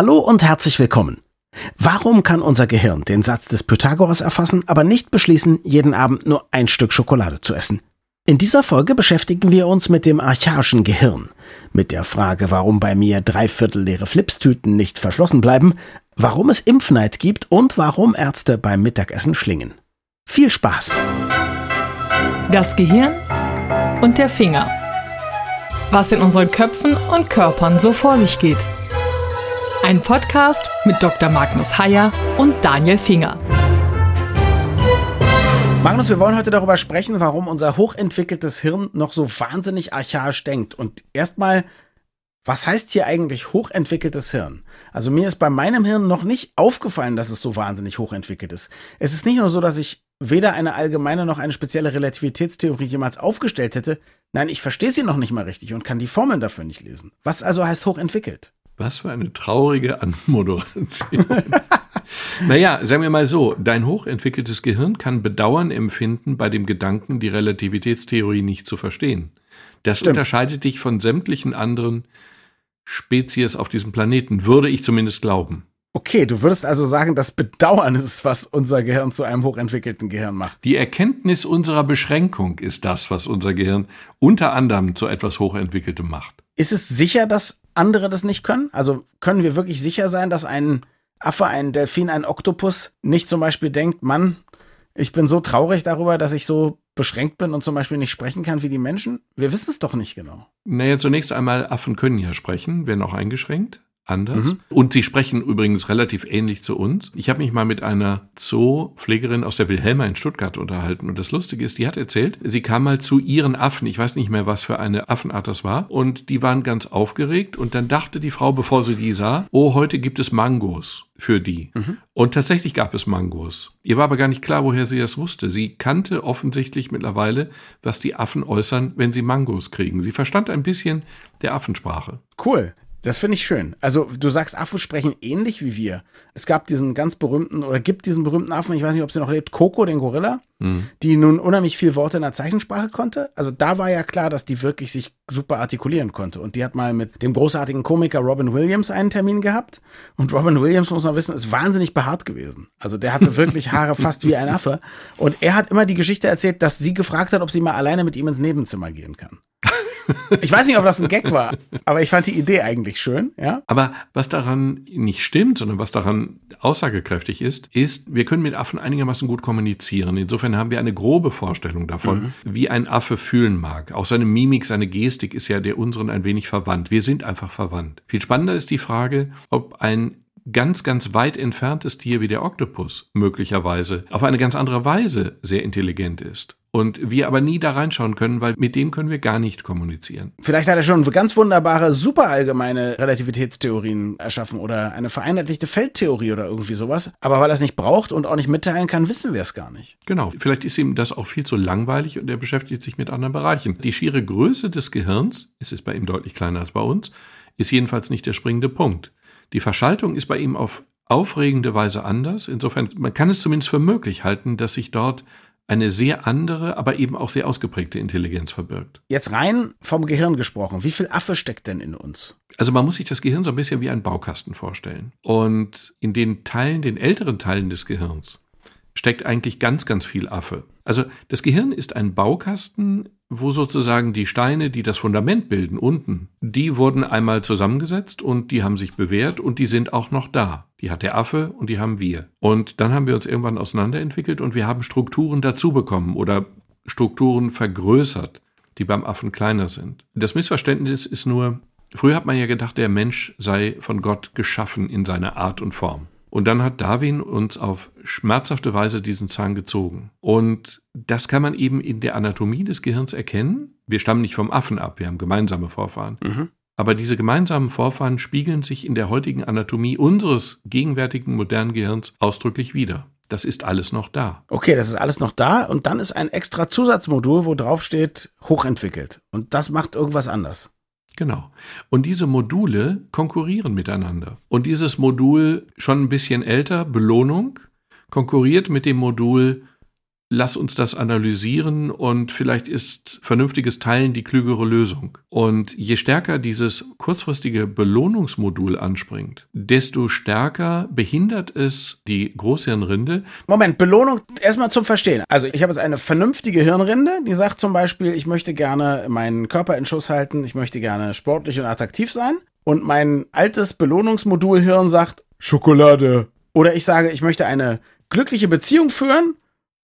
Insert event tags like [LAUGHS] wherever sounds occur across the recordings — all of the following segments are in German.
Hallo und herzlich willkommen. Warum kann unser Gehirn den Satz des Pythagoras erfassen, aber nicht beschließen, jeden Abend nur ein Stück Schokolade zu essen? In dieser Folge beschäftigen wir uns mit dem archaischen Gehirn, mit der Frage, warum bei mir dreiviertel leere Flipstüten nicht verschlossen bleiben, warum es Impfneid gibt und warum Ärzte beim Mittagessen schlingen. Viel Spaß! Das Gehirn und der Finger. Was in unseren Köpfen und Körpern so vor sich geht. Ein Podcast mit Dr. Magnus Heyer und Daniel Finger. Magnus, wir wollen heute darüber sprechen, warum unser hochentwickeltes Hirn noch so wahnsinnig archaisch denkt. Und erstmal, was heißt hier eigentlich hochentwickeltes Hirn? Also mir ist bei meinem Hirn noch nicht aufgefallen, dass es so wahnsinnig hochentwickelt ist. Es ist nicht nur so, dass ich weder eine allgemeine noch eine spezielle Relativitätstheorie jemals aufgestellt hätte. Nein, ich verstehe sie noch nicht mal richtig und kann die Formeln dafür nicht lesen. Was also heißt hochentwickelt? Was für eine traurige Anmoderation. [LAUGHS] naja, sagen wir mal so, dein hochentwickeltes Gehirn kann Bedauern empfinden bei dem Gedanken, die Relativitätstheorie nicht zu verstehen. Das Stimmt. unterscheidet dich von sämtlichen anderen Spezies auf diesem Planeten, würde ich zumindest glauben. Okay, du würdest also sagen, das Bedauern ist, was unser Gehirn zu einem hochentwickelten Gehirn macht. Die Erkenntnis unserer Beschränkung ist das, was unser Gehirn unter anderem zu etwas Hochentwickeltem macht. Ist es sicher, dass andere das nicht können? Also können wir wirklich sicher sein, dass ein Affe, ein Delfin, ein Oktopus nicht zum Beispiel denkt, Mann, ich bin so traurig darüber, dass ich so beschränkt bin und zum Beispiel nicht sprechen kann wie die Menschen? Wir wissen es doch nicht genau. Naja, zunächst einmal, Affen können ja sprechen, werden auch eingeschränkt anders. Mhm. Und sie sprechen übrigens relativ ähnlich zu uns. Ich habe mich mal mit einer Zoopflegerin aus der Wilhelma in Stuttgart unterhalten. Und das Lustige ist, die hat erzählt, sie kam mal zu ihren Affen. Ich weiß nicht mehr, was für eine Affenart das war. Und die waren ganz aufgeregt. Und dann dachte die Frau, bevor sie die sah, oh, heute gibt es Mangos für die. Mhm. Und tatsächlich gab es Mangos. Ihr war aber gar nicht klar, woher sie das wusste. Sie kannte offensichtlich mittlerweile, was die Affen äußern, wenn sie Mangos kriegen. Sie verstand ein bisschen der Affensprache. Cool. Das finde ich schön. Also du sagst, Affen sprechen ähnlich wie wir. Es gab diesen ganz berühmten oder gibt diesen berühmten Affen, ich weiß nicht, ob sie noch lebt, Coco, den Gorilla, mhm. die nun unheimlich viel Worte in der Zeichensprache konnte. Also da war ja klar, dass die wirklich sich super artikulieren konnte. Und die hat mal mit dem großartigen Komiker Robin Williams einen Termin gehabt. Und Robin Williams, muss man wissen, ist wahnsinnig behaart gewesen. Also der hatte wirklich Haare [LAUGHS] fast wie ein Affe. Und er hat immer die Geschichte erzählt, dass sie gefragt hat, ob sie mal alleine mit ihm ins Nebenzimmer gehen kann. Ich weiß nicht, ob das ein Gag war, aber ich fand die Idee eigentlich schön, ja. Aber was daran nicht stimmt, sondern was daran aussagekräftig ist, ist, wir können mit Affen einigermaßen gut kommunizieren. Insofern haben wir eine grobe Vorstellung davon, mhm. wie ein Affe fühlen mag. Auch seine Mimik, seine Gestik ist ja der unseren ein wenig verwandt. Wir sind einfach verwandt. Viel spannender ist die Frage, ob ein ganz, ganz weit entferntes Tier wie der Oktopus möglicherweise auf eine ganz andere Weise sehr intelligent ist. Und wir aber nie da reinschauen können, weil mit dem können wir gar nicht kommunizieren. Vielleicht hat er schon ganz wunderbare, super allgemeine Relativitätstheorien erschaffen oder eine vereinheitlichte Feldtheorie oder irgendwie sowas. Aber weil er es nicht braucht und auch nicht mitteilen kann, wissen wir es gar nicht. Genau. Vielleicht ist ihm das auch viel zu langweilig und er beschäftigt sich mit anderen Bereichen. Die schiere Größe des Gehirns, es ist bei ihm deutlich kleiner als bei uns, ist jedenfalls nicht der springende Punkt. Die Verschaltung ist bei ihm auf aufregende Weise anders. Insofern, man kann es zumindest für möglich halten, dass sich dort eine sehr andere, aber eben auch sehr ausgeprägte Intelligenz verbirgt. Jetzt rein vom Gehirn gesprochen, wie viel Affe steckt denn in uns? Also man muss sich das Gehirn so ein bisschen wie einen Baukasten vorstellen. Und in den Teilen, den älteren Teilen des Gehirns, steckt eigentlich ganz, ganz viel Affe. Also das Gehirn ist ein Baukasten, wo sozusagen die Steine, die das Fundament bilden, unten, die wurden einmal zusammengesetzt und die haben sich bewährt und die sind auch noch da. Die hat der Affe und die haben wir. Und dann haben wir uns irgendwann auseinanderentwickelt und wir haben Strukturen dazu bekommen oder Strukturen vergrößert, die beim Affen kleiner sind. Das Missverständnis ist nur, früher hat man ja gedacht, der Mensch sei von Gott geschaffen in seiner Art und Form. Und dann hat Darwin uns auf schmerzhafte Weise diesen Zahn gezogen. Und das kann man eben in der Anatomie des Gehirns erkennen. Wir stammen nicht vom Affen ab, wir haben gemeinsame Vorfahren. Mhm. Aber diese gemeinsamen Vorfahren spiegeln sich in der heutigen Anatomie unseres gegenwärtigen modernen Gehirns ausdrücklich wider. Das ist alles noch da. Okay, das ist alles noch da. Und dann ist ein extra Zusatzmodul, wo drauf steht, hochentwickelt. Und das macht irgendwas anders. Genau. Und diese Module konkurrieren miteinander. Und dieses Modul, schon ein bisschen älter, Belohnung, konkurriert mit dem Modul lass uns das analysieren und vielleicht ist vernünftiges Teilen die klügere Lösung. Und je stärker dieses kurzfristige Belohnungsmodul anspringt, desto stärker behindert es die Großhirnrinde. Moment, Belohnung erstmal zum Verstehen. Also ich habe jetzt eine vernünftige Hirnrinde, die sagt zum Beispiel, ich möchte gerne meinen Körper in Schuss halten, ich möchte gerne sportlich und attraktiv sein. Und mein altes Belohnungsmodul Hirn sagt, Schokolade. Oder ich sage, ich möchte eine glückliche Beziehung führen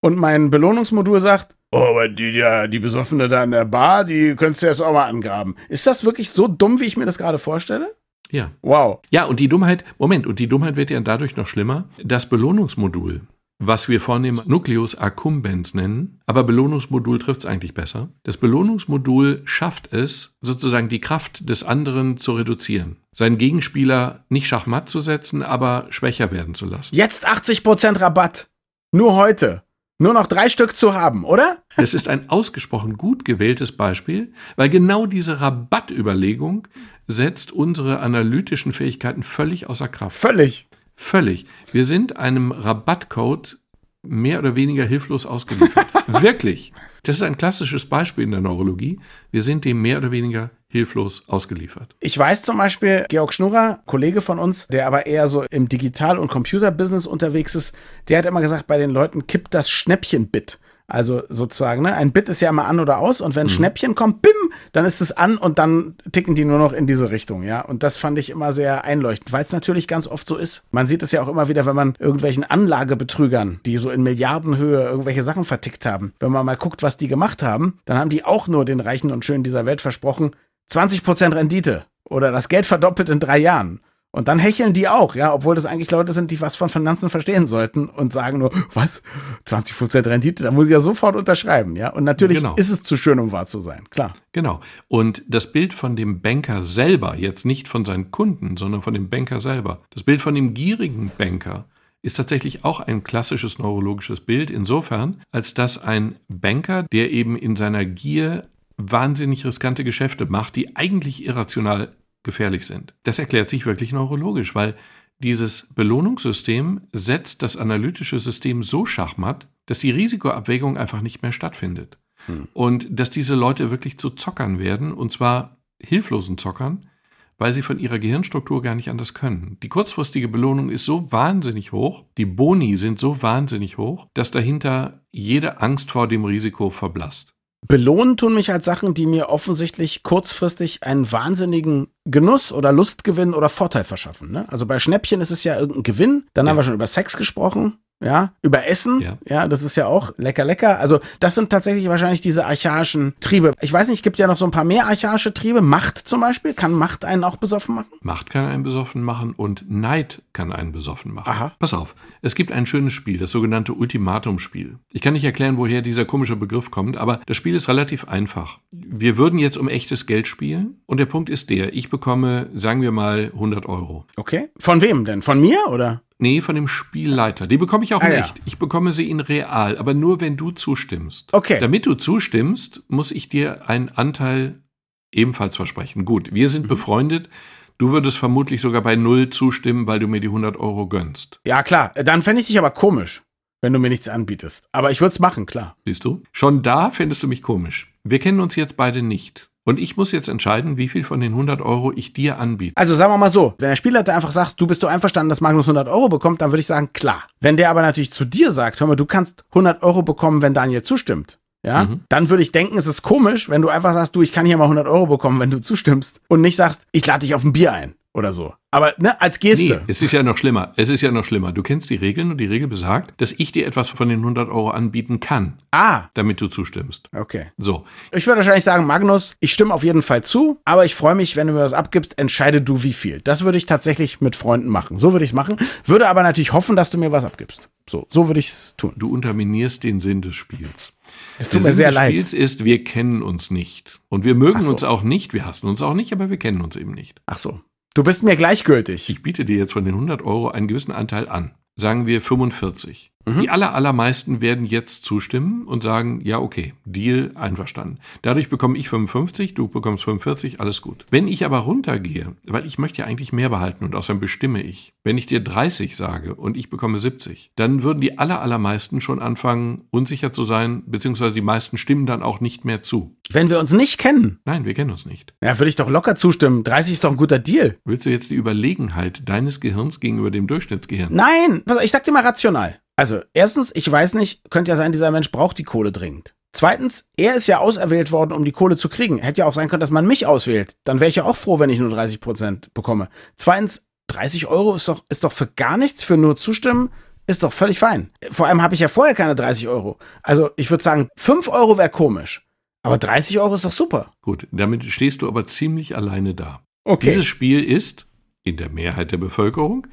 und mein Belohnungsmodul sagt, oh, aber die, ja, die Besoffene da in der Bar, die könntest du jetzt auch mal angraben. Ist das wirklich so dumm, wie ich mir das gerade vorstelle? Ja. Wow. Ja, und die Dummheit, Moment, und die Dummheit wird ja dadurch noch schlimmer. Das Belohnungsmodul, was wir vornehm Nucleus accumbens nennen, aber Belohnungsmodul trifft es eigentlich besser. Das Belohnungsmodul schafft es, sozusagen die Kraft des anderen zu reduzieren. Seinen Gegenspieler nicht schachmatt zu setzen, aber schwächer werden zu lassen. Jetzt 80% Rabatt. Nur heute. Nur noch drei Stück zu haben, oder? Es ist ein ausgesprochen gut gewähltes Beispiel, weil genau diese Rabattüberlegung setzt unsere analytischen Fähigkeiten völlig außer Kraft. Völlig. Völlig. Wir sind einem Rabattcode mehr oder weniger hilflos ausgeliefert. [LAUGHS] Wirklich. Das ist ein klassisches Beispiel in der Neurologie. Wir sind dem mehr oder weniger hilflos ausgeliefert. Ich weiß zum Beispiel, Georg Schnurrer, Kollege von uns, der aber eher so im Digital- und Computerbusiness unterwegs ist, der hat immer gesagt, bei den Leuten kippt das Schnäppchen-Bit. Also sozusagen, ne? Ein Bit ist ja immer an oder aus und wenn mhm. Schnäppchen kommt, bim, dann ist es an und dann ticken die nur noch in diese Richtung, ja. Und das fand ich immer sehr einleuchtend, weil es natürlich ganz oft so ist. Man sieht es ja auch immer wieder, wenn man irgendwelchen Anlagebetrügern, die so in Milliardenhöhe irgendwelche Sachen vertickt haben, wenn man mal guckt, was die gemacht haben, dann haben die auch nur den Reichen und Schönen dieser Welt versprochen, 20% Rendite oder das Geld verdoppelt in drei Jahren. Und dann hecheln die auch, ja, obwohl das eigentlich Leute sind, die was von Finanzen verstehen sollten und sagen nur, was? 20% Rendite, da muss ich ja sofort unterschreiben, ja. Und natürlich genau. ist es zu schön, um wahr zu sein, klar. Genau. Und das Bild von dem Banker selber, jetzt nicht von seinen Kunden, sondern von dem Banker selber, das Bild von dem gierigen Banker, ist tatsächlich auch ein klassisches neurologisches Bild, insofern, als dass ein Banker, der eben in seiner Gier wahnsinnig riskante Geschäfte macht, die eigentlich irrational gefährlich sind. Das erklärt sich wirklich neurologisch, weil dieses Belohnungssystem setzt das analytische System so schachmatt, dass die Risikoabwägung einfach nicht mehr stattfindet. Hm. Und dass diese Leute wirklich zu Zockern werden, und zwar hilflosen Zockern, weil sie von ihrer Gehirnstruktur gar nicht anders können. Die kurzfristige Belohnung ist so wahnsinnig hoch, die Boni sind so wahnsinnig hoch, dass dahinter jede Angst vor dem Risiko verblasst. Belohnen tun mich halt Sachen, die mir offensichtlich kurzfristig einen wahnsinnigen Genuss oder Lustgewinn oder Vorteil verschaffen. Ne? Also bei Schnäppchen ist es ja irgendein Gewinn. Dann ja. haben wir schon über Sex gesprochen ja, über Essen, ja. ja, das ist ja auch lecker, lecker. Also das sind tatsächlich wahrscheinlich diese archaischen Triebe. Ich weiß nicht, gibt ja noch so ein paar mehr archaische Triebe. Macht zum Beispiel, kann Macht einen auch besoffen machen? Macht kann einen besoffen machen und Neid kann einen besoffen machen. Aha. Pass auf, es gibt ein schönes Spiel, das sogenannte Ultimatum-Spiel. Ich kann nicht erklären, woher dieser komische Begriff kommt, aber das Spiel ist relativ einfach. Wir würden jetzt um echtes Geld spielen und der Punkt ist der, ich bekomme, sagen wir mal, 100 Euro. Okay. Von wem denn? Von mir oder? Nee, von dem Spielleiter. Die bekomme ich auch ah, nicht. Ja. Ich bekomme sie in real, aber nur wenn du zustimmst. Okay. Damit du zustimmst, muss ich dir einen Anteil ebenfalls versprechen. Gut, wir sind mhm. befreundet. Du würdest vermutlich sogar bei null zustimmen, weil du mir die 100 Euro gönnst. Ja, klar. Dann fände ich dich aber komisch, wenn du mir nichts anbietest. Aber ich würde es machen, klar. Siehst du? Schon da fändest du mich komisch. Wir kennen uns jetzt beide nicht. Und ich muss jetzt entscheiden, wie viel von den 100 Euro ich dir anbiete. Also sagen wir mal so, wenn der Spielleiter einfach sagt, du bist du einverstanden, dass Magnus 100 Euro bekommt, dann würde ich sagen, klar. Wenn der aber natürlich zu dir sagt, hör mal, du kannst 100 Euro bekommen, wenn Daniel zustimmt, ja, mhm. dann würde ich denken, es ist komisch, wenn du einfach sagst, du, ich kann hier mal 100 Euro bekommen, wenn du zustimmst und nicht sagst, ich lade dich auf ein Bier ein oder so. Aber ne, als Geste. Nee, es ist ja noch schlimmer. Es ist ja noch schlimmer. Du kennst die Regeln und die Regel besagt, dass ich dir etwas von den 100 Euro anbieten kann. Ah. Damit du zustimmst. Okay. So. Ich würde wahrscheinlich sagen, Magnus, ich stimme auf jeden Fall zu, aber ich freue mich, wenn du mir was abgibst, entscheide du wie viel. Das würde ich tatsächlich mit Freunden machen. So würde ich es machen. Würde aber natürlich hoffen, dass du mir was abgibst. So, so würde ich es tun. Du unterminierst den Sinn des Spiels. Es tut Der mir Sinn sehr des leid. Spiels ist, wir kennen uns nicht. Und wir mögen so. uns auch nicht, wir hassen uns auch nicht, aber wir kennen uns eben nicht. Ach so. Du bist mir gleichgültig. Ich biete dir jetzt von den 100 Euro einen gewissen Anteil an. Sagen wir 45. Mhm. Die aller, allermeisten werden jetzt zustimmen und sagen, ja, okay, Deal, einverstanden. Dadurch bekomme ich 55, du bekommst 45, alles gut. Wenn ich aber runtergehe, weil ich möchte ja eigentlich mehr behalten und außerdem bestimme ich, wenn ich dir 30 sage und ich bekomme 70, dann würden die aller, allermeisten schon anfangen, unsicher zu sein, beziehungsweise die meisten stimmen dann auch nicht mehr zu. Wenn wir uns nicht kennen. Nein, wir kennen uns nicht. Ja, würde ich doch locker zustimmen. 30 ist doch ein guter Deal. Willst du jetzt die Überlegenheit deines Gehirns gegenüber dem Durchschnittsgehirn? Nein, ich sag dir mal rational. Also, erstens, ich weiß nicht, könnte ja sein, dieser Mensch braucht die Kohle dringend. Zweitens, er ist ja auserwählt worden, um die Kohle zu kriegen. Hätte ja auch sein können, dass man mich auswählt. Dann wäre ich ja auch froh, wenn ich nur 30 Prozent bekomme. Zweitens, 30 Euro ist doch, ist doch für gar nichts, für nur zustimmen, ist doch völlig fein. Vor allem habe ich ja vorher keine 30 Euro. Also ich würde sagen, 5 Euro wäre komisch. Aber 30 Euro ist doch super. Gut, damit stehst du aber ziemlich alleine da. Okay. Dieses Spiel ist in der Mehrheit der Bevölkerung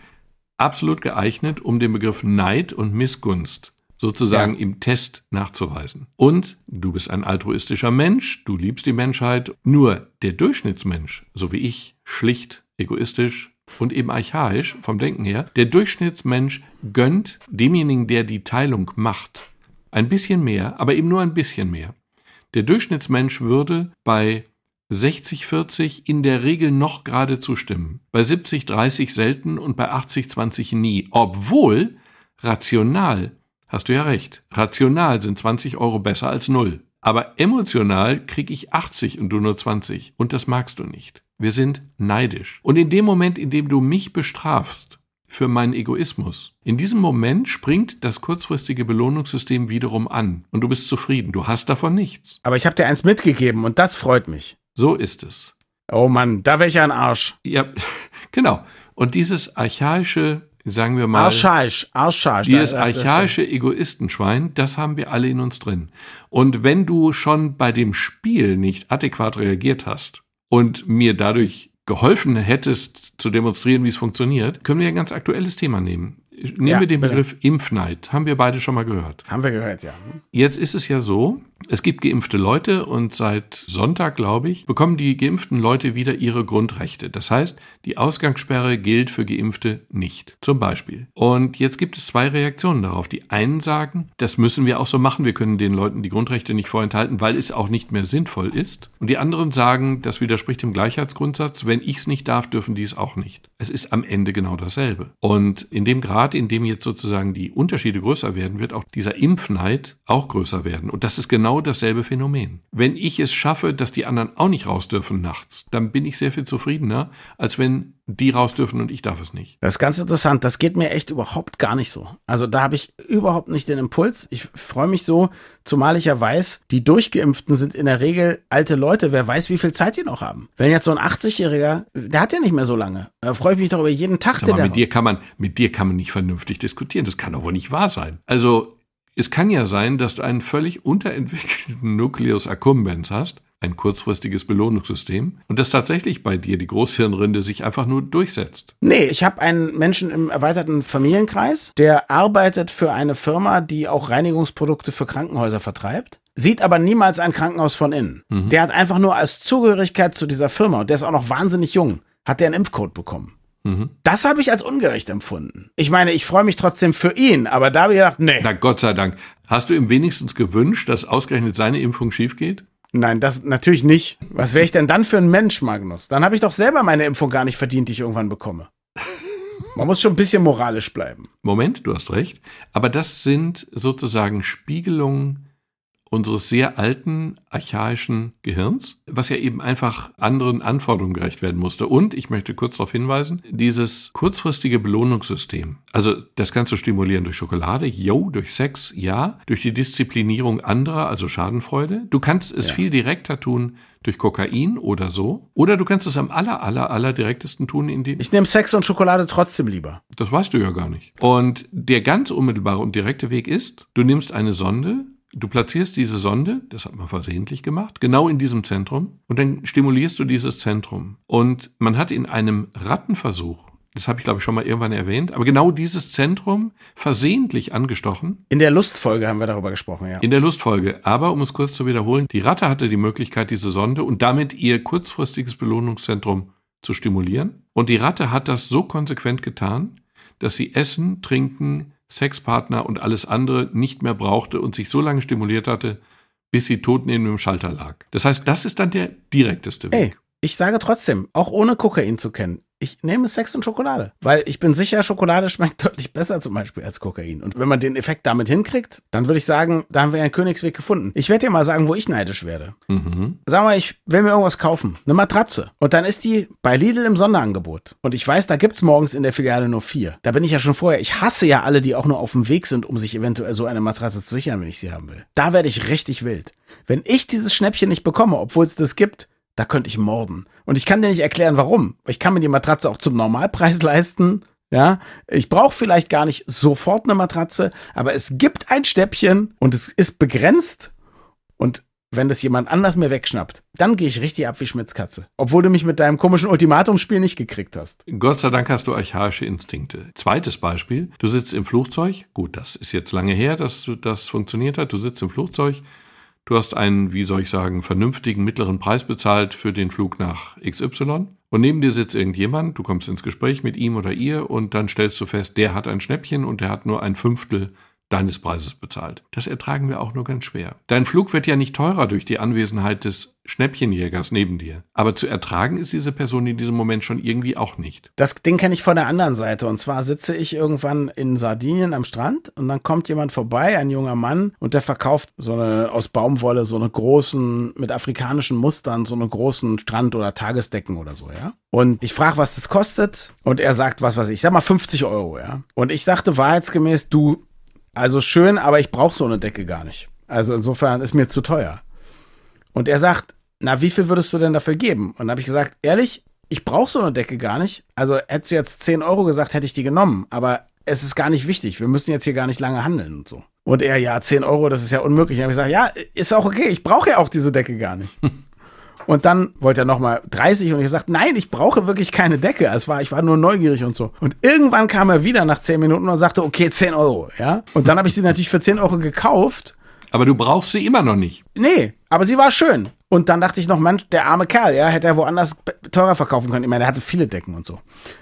absolut geeignet, um den Begriff Neid und Missgunst sozusagen ja. im Test nachzuweisen. Und du bist ein altruistischer Mensch, du liebst die Menschheit, nur der Durchschnittsmensch, so wie ich, schlicht, egoistisch und eben archaisch vom Denken her, der Durchschnittsmensch gönnt demjenigen, der die Teilung macht, ein bisschen mehr, aber eben nur ein bisschen mehr. Der Durchschnittsmensch würde bei 60-40 in der Regel noch gerade zustimmen, bei 70-30 selten und bei 80-20 nie, obwohl rational, hast du ja recht, rational sind 20 Euro besser als null. Aber emotional kriege ich 80 und du nur 20 und das magst du nicht. Wir sind neidisch. Und in dem Moment, in dem du mich bestrafst für meinen Egoismus, in diesem Moment springt das kurzfristige Belohnungssystem wiederum an und du bist zufrieden. Du hast davon nichts. Aber ich habe dir eins mitgegeben und das freut mich. So ist es. Oh Mann, da wäre ich ein Arsch. Ja, [LAUGHS] genau. Und dieses archaische, sagen wir mal. Archaisch, archaisch. Dieses archaische Egoistenschwein, das haben wir alle in uns drin. Und wenn du schon bei dem Spiel nicht adäquat reagiert hast und mir dadurch geholfen hättest zu demonstrieren, wie es funktioniert, können wir ein ganz aktuelles Thema nehmen. Nehmen ja, wir den Begriff bitte. Impfneid. Haben wir beide schon mal gehört. Haben wir gehört, ja. Jetzt ist es ja so, es gibt geimpfte Leute und seit Sonntag, glaube ich, bekommen die geimpften Leute wieder ihre Grundrechte. Das heißt, die Ausgangssperre gilt für Geimpfte nicht. Zum Beispiel. Und jetzt gibt es zwei Reaktionen darauf. Die einen sagen, das müssen wir auch so machen. Wir können den Leuten die Grundrechte nicht vorenthalten, weil es auch nicht mehr sinnvoll ist. Und die anderen sagen, das widerspricht dem Gleichheitsgrundsatz. Wenn ich es nicht darf, dürfen die es auch nicht. Es ist am Ende genau dasselbe. Und in dem Grad, in dem jetzt sozusagen die Unterschiede größer werden, wird auch dieser Impfneid auch größer werden. Und das ist genau dasselbe Phänomen. Wenn ich es schaffe, dass die anderen auch nicht raus dürfen nachts, dann bin ich sehr viel zufriedener, als wenn die raus dürfen und ich darf es nicht. Das ist ganz interessant. Das geht mir echt überhaupt gar nicht so. Also da habe ich überhaupt nicht den Impuls. Ich freue mich so, zumal ich ja weiß, die Durchgeimpften sind in der Regel alte Leute. Wer weiß, wie viel Zeit die noch haben. Wenn jetzt so ein 80-Jähriger, der hat ja nicht mehr so lange. Da freue ich mich doch über jeden Tag. Sag mal, mit dir kann man, mit dir kann man nicht vernünftig diskutieren. Das kann doch wohl nicht wahr sein. Also es kann ja sein, dass du einen völlig unterentwickelten Nucleus accumbens hast, ein kurzfristiges Belohnungssystem, und dass tatsächlich bei dir die Großhirnrinde sich einfach nur durchsetzt. Nee, ich habe einen Menschen im erweiterten Familienkreis, der arbeitet für eine Firma, die auch Reinigungsprodukte für Krankenhäuser vertreibt sieht aber niemals ein Krankenhaus von innen. Mhm. Der hat einfach nur als Zugehörigkeit zu dieser Firma, und der ist auch noch wahnsinnig jung, hat der einen Impfcode bekommen. Mhm. Das habe ich als ungerecht empfunden. Ich meine, ich freue mich trotzdem für ihn, aber da habe ich gedacht, nee. Na Gott sei Dank. Hast du ihm wenigstens gewünscht, dass ausgerechnet seine Impfung schief geht? Nein, das natürlich nicht. Was wäre ich denn dann für ein Mensch, Magnus? Dann habe ich doch selber meine Impfung gar nicht verdient, die ich irgendwann bekomme. Man muss schon ein bisschen moralisch bleiben. Moment, du hast recht. Aber das sind sozusagen Spiegelungen unseres sehr alten, archaischen Gehirns, was ja eben einfach anderen Anforderungen gerecht werden musste. Und ich möchte kurz darauf hinweisen, dieses kurzfristige Belohnungssystem, also das kannst du stimulieren durch Schokolade, yo, durch Sex, ja, durch die Disziplinierung anderer, also Schadenfreude. Du kannst es ja. viel direkter tun durch Kokain oder so. Oder du kannst es am aller, aller, aller direktesten tun, indem. Ich nehme Sex und Schokolade trotzdem lieber. Das weißt du ja gar nicht. Und der ganz unmittelbare und direkte Weg ist, du nimmst eine Sonde, Du platzierst diese Sonde, das hat man versehentlich gemacht, genau in diesem Zentrum und dann stimulierst du dieses Zentrum. Und man hat in einem Rattenversuch, das habe ich glaube ich schon mal irgendwann erwähnt, aber genau dieses Zentrum versehentlich angestochen. In der Lustfolge haben wir darüber gesprochen, ja. In der Lustfolge. Aber um es kurz zu wiederholen, die Ratte hatte die Möglichkeit, diese Sonde und damit ihr kurzfristiges Belohnungszentrum zu stimulieren. Und die Ratte hat das so konsequent getan, dass sie Essen, Trinken, Sexpartner und alles andere nicht mehr brauchte und sich so lange stimuliert hatte, bis sie tot neben dem Schalter lag. Das heißt, das ist dann der direkteste Weg. Ey, ich sage trotzdem, auch ohne Kokain zu kennen, ich nehme Sex und Schokolade. Weil ich bin sicher, Schokolade schmeckt [LAUGHS] deutlich besser zum Beispiel als Kokain. Und wenn man den Effekt damit hinkriegt, dann würde ich sagen, da haben wir einen Königsweg gefunden. Ich werde dir mal sagen, wo ich neidisch werde. Mhm. Sag mal, ich will mir irgendwas kaufen. Eine Matratze. Und dann ist die bei Lidl im Sonderangebot. Und ich weiß, da gibt es morgens in der Filiale nur vier. Da bin ich ja schon vorher. Ich hasse ja alle, die auch nur auf dem Weg sind, um sich eventuell so eine Matratze zu sichern, wenn ich sie haben will. Da werde ich richtig wild. Wenn ich dieses Schnäppchen nicht bekomme, obwohl es das gibt, da könnte ich morden. Und ich kann dir nicht erklären, warum. Ich kann mir die Matratze auch zum Normalpreis [LAUGHS] leisten. Ja, ich brauche vielleicht gar nicht sofort eine Matratze, aber es gibt ein Stäbchen und es ist begrenzt. Und wenn das jemand anders mir wegschnappt, dann gehe ich richtig ab wie Schmitzkatze. Obwohl du mich mit deinem komischen Ultimatumspiel nicht gekriegt hast. Gott sei Dank hast du archaische Instinkte. Zweites Beispiel. Du sitzt im Flugzeug. Gut, das ist jetzt lange her, dass das funktioniert hat. Du sitzt im Flugzeug Du hast einen, wie soll ich sagen, vernünftigen mittleren Preis bezahlt für den Flug nach XY. Und neben dir sitzt irgendjemand, du kommst ins Gespräch mit ihm oder ihr und dann stellst du fest, der hat ein Schnäppchen und der hat nur ein Fünftel deines Preises bezahlt. Das ertragen wir auch nur ganz schwer. Dein Flug wird ja nicht teurer durch die Anwesenheit des Schnäppchenjägers neben dir. Aber zu ertragen ist diese Person in diesem Moment schon irgendwie auch nicht. Das Ding kenne ich von der anderen Seite. Und zwar sitze ich irgendwann in Sardinien am Strand und dann kommt jemand vorbei, ein junger Mann, und der verkauft so eine aus Baumwolle, so eine großen, mit afrikanischen Mustern, so eine großen Strand- oder Tagesdecken oder so, ja. Und ich frage, was das kostet. Und er sagt, was weiß ich, sag mal 50 Euro, ja. Und ich sagte wahrheitsgemäß, du, also schön, aber ich brauche so eine Decke gar nicht. Also insofern ist mir zu teuer. Und er sagt, na, wie viel würdest du denn dafür geben? Und dann habe ich gesagt, ehrlich, ich brauche so eine Decke gar nicht. Also hättest du jetzt 10 Euro gesagt, hätte ich die genommen. Aber es ist gar nicht wichtig. Wir müssen jetzt hier gar nicht lange handeln und so. Und er, ja, 10 Euro, das ist ja unmöglich. Dann habe ich gesagt, ja, ist auch okay. Ich brauche ja auch diese Decke gar nicht. [LAUGHS] Und dann wollte er nochmal 30 und ich gesagt, nein, ich brauche wirklich keine Decke. Es war, ich war nur neugierig und so. Und irgendwann kam er wieder nach 10 Minuten und sagte, okay, 10 Euro, ja. Und dann habe ich sie natürlich für 10 Euro gekauft. Aber du brauchst sie immer noch nicht. Nee, aber sie war schön. Und dann dachte ich noch, Mensch, der arme Kerl, ja, hätte er woanders teurer verkaufen können. Ich meine, er hatte viele Decken und so.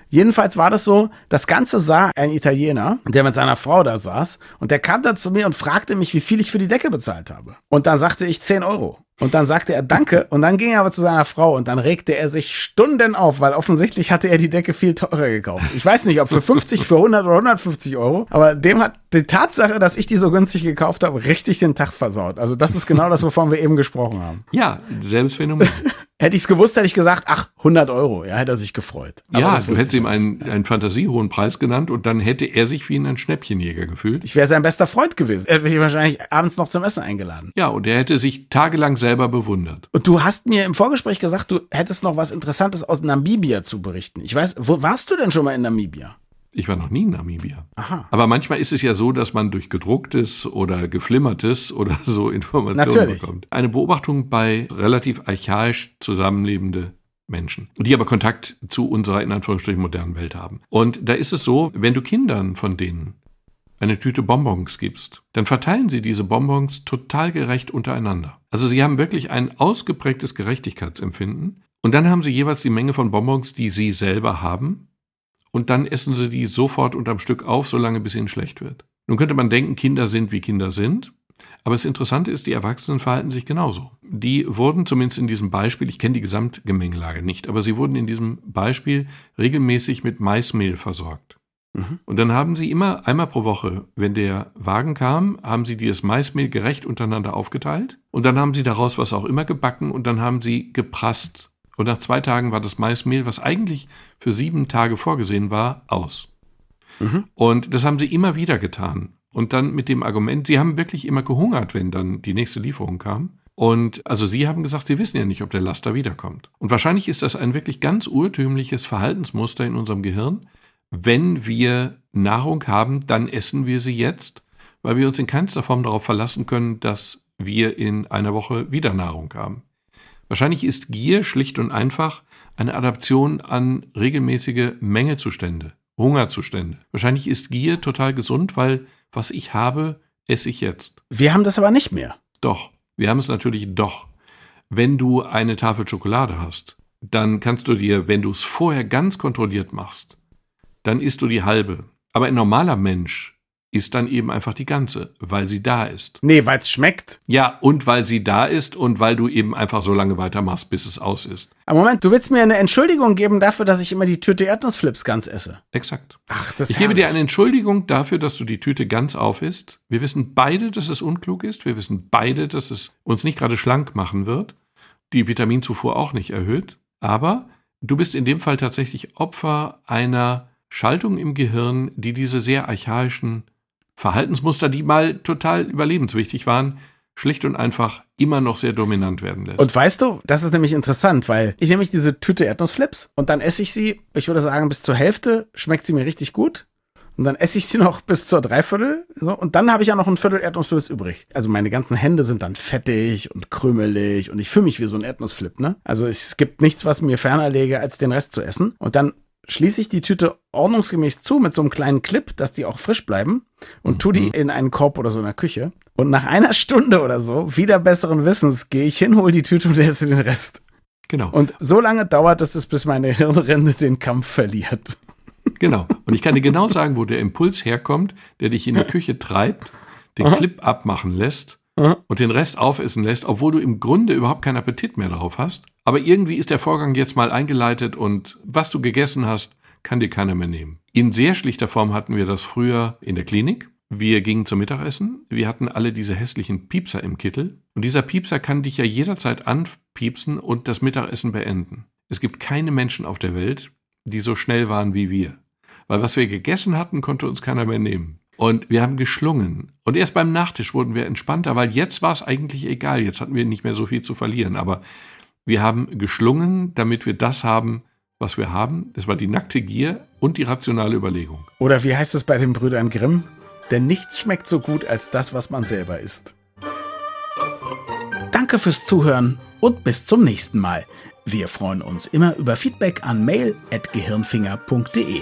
Jedenfalls war das so, das Ganze sah ein Italiener, der mit seiner Frau da saß, und der kam dann zu mir und fragte mich, wie viel ich für die Decke bezahlt habe. Und dann sagte ich 10 Euro. Und dann sagte er Danke und dann ging er aber zu seiner Frau und dann regte er sich Stunden auf, weil offensichtlich hatte er die Decke viel teurer gekauft. Ich weiß nicht, ob für 50, für 100 oder 150 Euro, aber dem hat die Tatsache, dass ich die so günstig gekauft habe, richtig den Tag versaut. Also das ist genau das, wovon wir eben gesprochen haben. Ja, selbes Phänomen. [LAUGHS] Hätte ich es gewusst, hätte ich gesagt, ach, 100 Euro. Ja, hätte er sich gefreut. Aber ja, du hättest ihm einen, einen fantasiehohen Preis genannt und dann hätte er sich wie ein Schnäppchenjäger gefühlt. Ich wäre sein bester Freund gewesen. Er hätte mich wahrscheinlich abends noch zum Essen eingeladen. Ja, und er hätte sich tagelang selber bewundert. Und du hast mir im Vorgespräch gesagt, du hättest noch was Interessantes aus Namibia zu berichten. Ich weiß, wo warst du denn schon mal in Namibia? Ich war noch nie in Namibia. Aha. Aber manchmal ist es ja so, dass man durch gedrucktes oder geflimmertes oder [LAUGHS] so Informationen Natürlich. bekommt. Eine Beobachtung bei relativ archaisch zusammenlebende Menschen, die aber Kontakt zu unserer in Anführungsstrichen modernen Welt haben. Und da ist es so, wenn du Kindern von denen eine Tüte Bonbons gibst, dann verteilen sie diese Bonbons total gerecht untereinander. Also sie haben wirklich ein ausgeprägtes Gerechtigkeitsempfinden und dann haben sie jeweils die Menge von Bonbons, die sie selber haben und dann essen sie die sofort unterm Stück auf, solange bis ihnen schlecht wird. Nun könnte man denken, Kinder sind wie Kinder sind, aber das Interessante ist, die Erwachsenen verhalten sich genauso. Die wurden zumindest in diesem Beispiel, ich kenne die Gesamtgemengelage nicht, aber sie wurden in diesem Beispiel regelmäßig mit Maismehl versorgt. Mhm. Und dann haben sie immer einmal pro Woche, wenn der Wagen kam, haben sie dieses Maismehl gerecht untereinander aufgeteilt und dann haben sie daraus was auch immer gebacken und dann haben sie geprasst und nach zwei Tagen war das Maismehl, was eigentlich für sieben Tage vorgesehen war, aus. Mhm. Und das haben sie immer wieder getan. Und dann mit dem Argument, sie haben wirklich immer gehungert, wenn dann die nächste Lieferung kam. Und also sie haben gesagt, sie wissen ja nicht, ob der Laster wiederkommt. Und wahrscheinlich ist das ein wirklich ganz urtümliches Verhaltensmuster in unserem Gehirn. Wenn wir Nahrung haben, dann essen wir sie jetzt, weil wir uns in keinster Form darauf verlassen können, dass wir in einer Woche wieder Nahrung haben. Wahrscheinlich ist Gier schlicht und einfach eine Adaption an regelmäßige Mängelzustände, Hungerzustände. Wahrscheinlich ist Gier total gesund, weil was ich habe, esse ich jetzt. Wir haben das aber nicht mehr. Doch, wir haben es natürlich doch. Wenn du eine Tafel Schokolade hast, dann kannst du dir, wenn du es vorher ganz kontrolliert machst, dann isst du die halbe. Aber ein normaler Mensch ist dann eben einfach die ganze, weil sie da ist. Nee, weil es schmeckt. Ja, und weil sie da ist und weil du eben einfach so lange weitermachst, bis es aus ist. Aber Moment, du willst mir eine Entschuldigung geben dafür, dass ich immer die Tüte Erdnussflips ganz esse. Exakt. Ach, das ist Ich gebe dir eine Entschuldigung dafür, dass du die Tüte ganz auf isst. Wir wissen beide, dass es unklug ist. Wir wissen beide, dass es uns nicht gerade schlank machen wird. Die Vitaminzufuhr auch nicht erhöht. Aber du bist in dem Fall tatsächlich Opfer einer Schaltung im Gehirn, die diese sehr archaischen Verhaltensmuster, die mal total überlebenswichtig waren, schlicht und einfach immer noch sehr dominant werden lässt. Und weißt du, das ist nämlich interessant, weil ich nehme ich diese Tüte Erdnussflips und dann esse ich sie, ich würde sagen, bis zur Hälfte schmeckt sie mir richtig gut. Und dann esse ich sie [LAUGHS] noch bis zur Dreiviertel. So, und dann habe ich ja noch ein Viertel Erdnussflips übrig. Also meine ganzen Hände sind dann fettig und krümelig und ich fühle mich wie so ein Erdnussflip, ne? Also es gibt nichts, was mir ferner lege, als den Rest zu essen. Und dann schließe ich die Tüte ordnungsgemäß zu mit so einem kleinen Clip, dass die auch frisch bleiben und tu die in einen Korb oder so in der Küche. Und nach einer Stunde oder so, wieder besseren Wissens, gehe ich hin, hol die Tüte und esse den Rest. genau. Und so lange dauert es, bis meine Hirnrinde den Kampf verliert. Genau. Und ich kann dir genau sagen, wo der Impuls herkommt, der dich in die [LAUGHS] Küche treibt, den Clip abmachen lässt Und den Rest aufessen lässt, obwohl du im Grunde überhaupt keinen Appetit mehr darauf hast. Aber irgendwie ist der Vorgang jetzt mal eingeleitet und was du gegessen hast, kann dir keiner mehr nehmen. In sehr schlichter Form hatten wir das früher in der Klinik. Wir gingen zum Mittagessen. Wir hatten alle diese hässlichen Piepser im Kittel. Und dieser Piepser kann dich ja jederzeit anpiepsen und das Mittagessen beenden. Es gibt keine Menschen auf der Welt, die so schnell waren wie wir. Weil was wir gegessen hatten, konnte uns keiner mehr nehmen. Und wir haben geschlungen. Und erst beim Nachtisch wurden wir entspannter, weil jetzt war es eigentlich egal. Jetzt hatten wir nicht mehr so viel zu verlieren. Aber wir haben geschlungen, damit wir das haben, was wir haben. Das war die nackte Gier und die rationale Überlegung. Oder wie heißt es bei den Brüdern Grimm? Denn nichts schmeckt so gut als das, was man selber isst. Danke fürs Zuhören und bis zum nächsten Mal. Wir freuen uns immer über Feedback an mail.gehirnfinger.de.